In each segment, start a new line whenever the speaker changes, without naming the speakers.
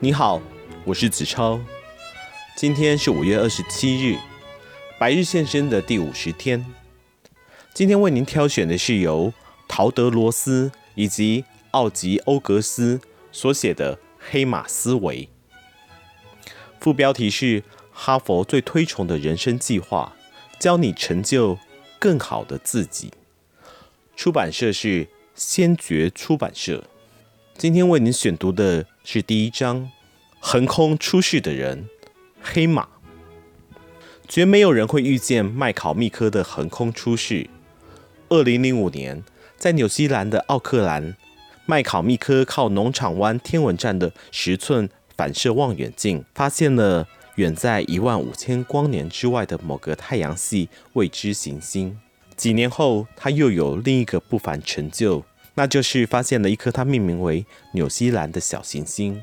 你好，我是子超。今天是五月二十七日，白日现身的第五十天。今天为您挑选的是由陶德罗斯以及奥吉欧格斯所写的《黑马思维》。副标题是“哈佛最推崇的人生计划”，教你成就更好的自己。出版社是先觉出版社。今天为您选读的是第一章：横空出世的人，黑马。绝没有人会预见麦考密科的横空出世。二零零五年，在纽西兰的奥克兰，麦考密科靠农场湾天文站的十寸反射望远镜，发现了远在一万五千光年之外的某个太阳系未知行星。几年后，他又有另一个不凡成就。那就是发现了一颗他命名为纽西兰的小行星。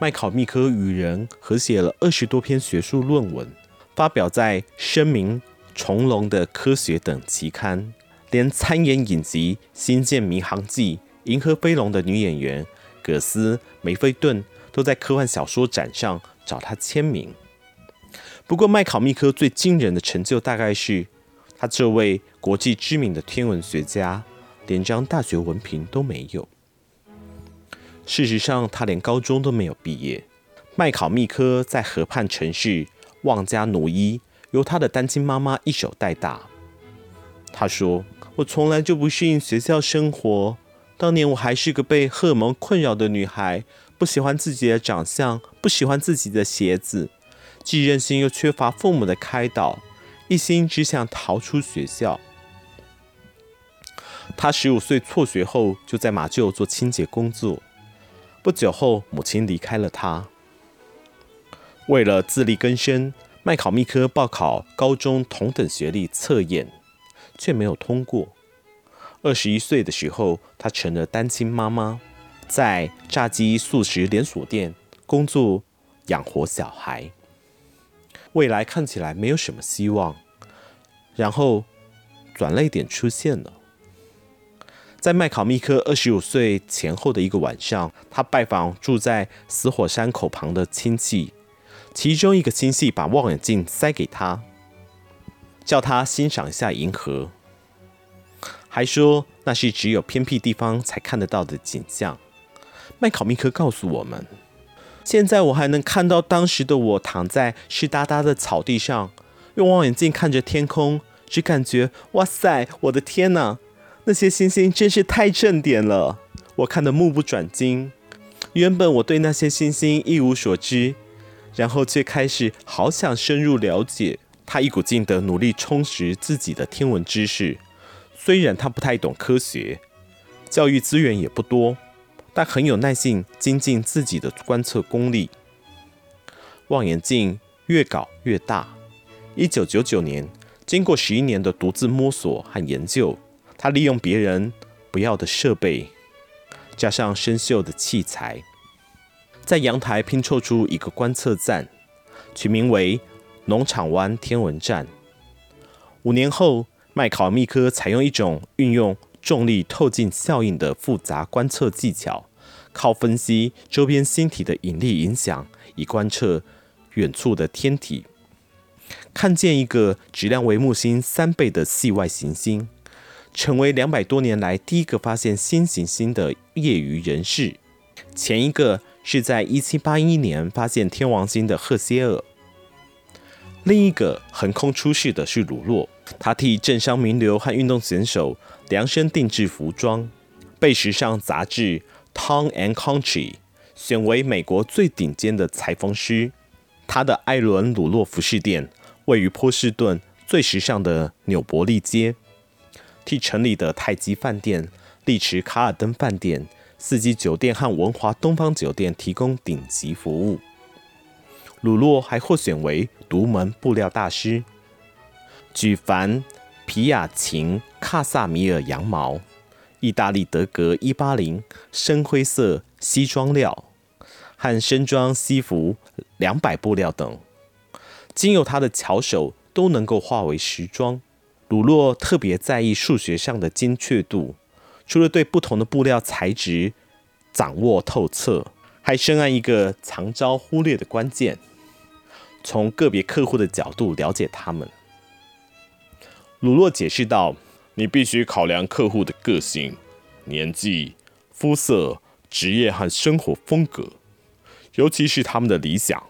麦考密科与人合写了二十多篇学术论文，发表在《声明重隆的科学》等期刊，连参演影集《星舰迷航记》《银河飞龙》的女演员葛斯·梅菲顿都在科幻小说展上找他签名。不过，麦考密科最惊人的成就，大概是他这位国际知名的天文学家。连张大学文凭都没有。事实上，他连高中都没有毕业。麦考密科在河畔城市旺加努伊，由他的单亲妈妈一手带大。他说：“我从来就不适应学校生活。当年我还是个被荷尔蒙困扰的女孩，不喜欢自己的长相，不喜欢自己的鞋子，既任性又缺乏父母的开导，一心只想逃出学校。”他十五岁辍学后，就在马厩做清洁工作。不久后，母亲离开了他。为了自力更生，麦考密科报考高中同等学历测验，却没有通过。二十一岁的时候，他成了单亲妈妈，在炸鸡素食连锁店工作养活小孩。未来看起来没有什么希望。然后，转捩点出现了。在麦考密科二十五岁前后的一个晚上，他拜访住在死火山口旁的亲戚，其中一个亲戚把望远镜塞给他，叫他欣赏一下银河，还说那是只有偏僻地方才看得到的景象。麦考密科告诉我们，现在我还能看到当时的我躺在湿哒哒的草地上，用望远镜看着天空，只感觉哇塞，我的天哪！那些星星真是太正点了，我看得目不转睛。原本我对那些星星一无所知，然后却开始好想深入了解。他一股劲地努力充实自己的天文知识，虽然他不太懂科学，教育资源也不多，但很有耐性精进自己的观测功力。望远镜越搞越大。一九九九年，经过十一年的独自摸索和研究。他利用别人不要的设备，加上生锈的器材，在阳台拼凑出一个观测站，取名为农场湾天文站。五年后，麦考密科采用一种运用重力透镜效应的复杂观测技巧，靠分析周边星体的引力影响，以观测远处的天体，看见一个质量为木星三倍的系外行星。成为两百多年来第一个发现新行星的业余人士。前一个是在一七八一年发现天王星的赫歇尔。另一个横空出世的是鲁洛，他替政商名流和运动选手量身定制服装，被时尚杂志《Town and Country》选为美国最顶尖的裁缝师。他的艾伦·鲁洛服饰店位于波士顿最时尚的纽伯利街。替城里的泰姬饭店、丽池卡尔登饭店、四季酒店和文华东方酒店提供顶级服务。鲁洛还获选为独门布料大师。举凡皮亚琴、卡萨米尔羊毛、意大利德格一八零深灰色西装料和深装西服两百布料等，经由他的巧手都能够化为时装。鲁洛特别在意数学上的精确度，除了对不同的布料材质掌握透彻，还深谙一个常遭忽略的关键：从个别客户的角度了解他们。鲁洛解释道：“你必须考量客户的个性、年纪、肤色、职业和生活风格，尤其是他们的理想。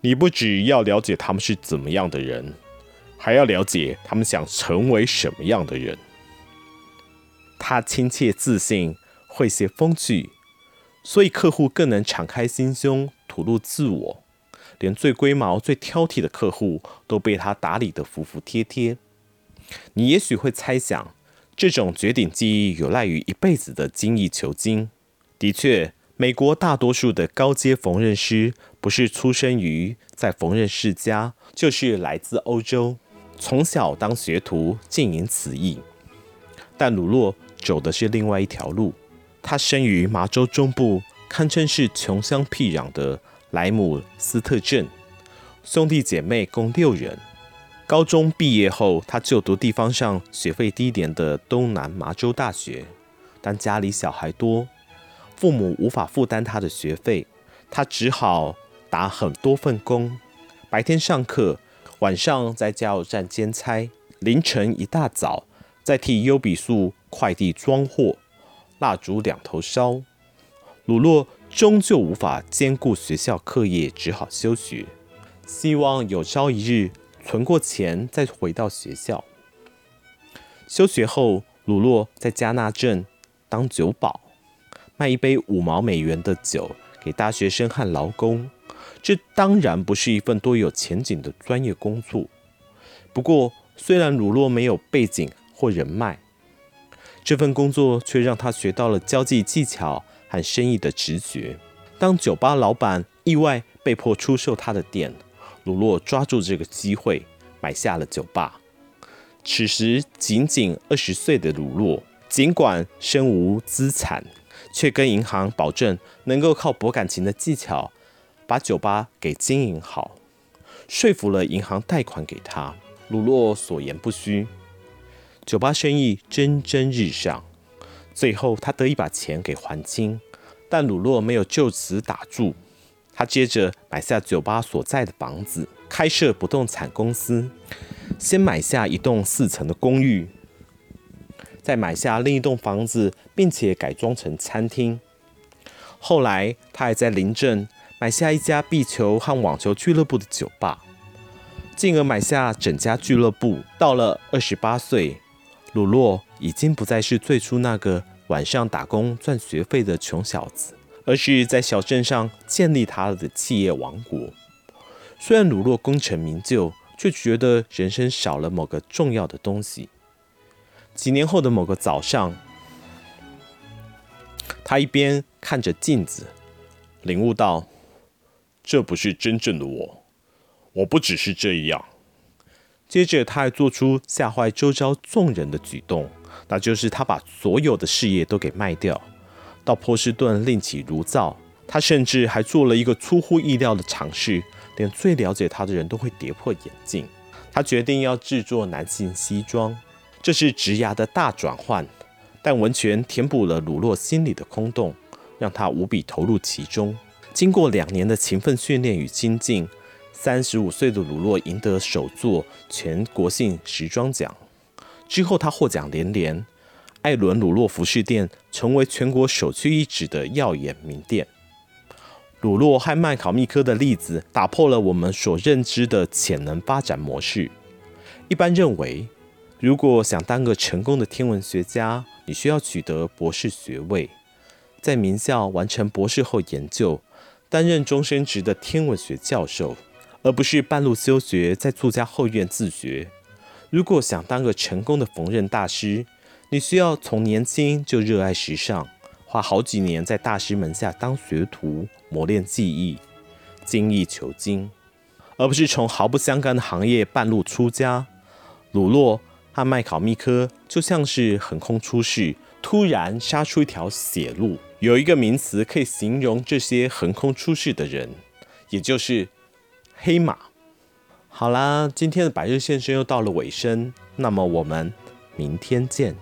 你不只要了解他们是怎么样的人，还要了解他们想成为什么样的人。”他亲切自信，会些风趣，所以客户更能敞开心胸，吐露自我。连最龟毛、最挑剔的客户都被他打理得服服帖帖。你也许会猜想，这种绝顶技艺有赖于一辈子的精益求精。的确，美国大多数的高阶缝纫师不是出生于在缝纫世家，就是来自欧洲，从小当学徒，经营此艺。但鲁洛走的是另外一条路。他生于麻州中部，堪称是穷乡僻壤的莱姆斯特镇，兄弟姐妹共六人。高中毕业后，他就读地方上学费低廉的东南麻州大学。但家里小孩多，父母无法负担他的学费，他只好打很多份工：白天上课，晚上在加油站兼差，凌晨一大早再替优比速快递装货，蜡烛两头烧。鲁洛终究无法兼顾学校课业，只好休学，希望有朝一日。存过钱再回到学校。休学后，鲁洛在加纳镇当酒保，卖一杯五毛美元的酒给大学生和劳工。这当然不是一份多有前景的专业工作。不过，虽然鲁洛没有背景或人脉，这份工作却让他学到了交际技巧和生意的直觉。当酒吧老板意外被迫出售他的店。鲁洛抓住这个机会买下了酒吧。此时仅仅二十岁的鲁洛，尽管身无资产，却跟银行保证能够靠博感情的技巧把酒吧给经营好，说服了银行贷款给他。鲁洛所言不虚，酒吧生意蒸蒸日上。最后他得以把钱给还清，但鲁洛没有就此打住。他接着买下酒吧所在的房子，开设不动产公司。先买下一栋四层的公寓，再买下另一栋房子，并且改装成餐厅。后来，他还在邻镇买下一家壁球和网球俱乐部的酒吧，进而买下整家俱乐部。到了二十八岁，鲁洛已经不再是最初那个晚上打工赚学费的穷小子。而是在小镇上建立他的企业王国。虽然鲁洛功成名就，却觉得人生少了某个重要的东西。几年后的某个早上，他一边看着镜子，领悟到这不是真正的我，我不只是这样。接着，他还做出吓坏周遭众人的举动，那就是他把所有的事业都给卖掉。到波士顿另起炉灶，他甚至还做了一个出乎意料的尝试，连最了解他的人都会跌破眼镜。他决定要制作男性西装，这是职涯的大转换，但完全填补了鲁洛心里的空洞，让他无比投入其中。经过两年的勤奋训练与精进，三十五岁的鲁洛赢得首座全国性时装奖，之后他获奖连连。艾伦·鲁洛服饰店成为全国首屈一指的耀眼名店。鲁洛和麦考密科的例子打破了我们所认知的潜能发展模式。一般认为，如果想当个成功的天文学家，你需要取得博士学位，在名校完成博士后研究，担任终身职的天文学教授，而不是半路休学，在作家后院自学。如果想当个成功的缝纫大师，你需要从年轻就热爱时尚，花好几年在大师门下当学徒，磨练技艺，精益求精，而不是从毫不相干的行业半路出家。鲁洛和麦考密科就像是横空出世，突然杀出一条血路。有一个名词可以形容这些横空出世的人，也就是黑马。好啦，今天的白日现身又到了尾声，那么我们明天见。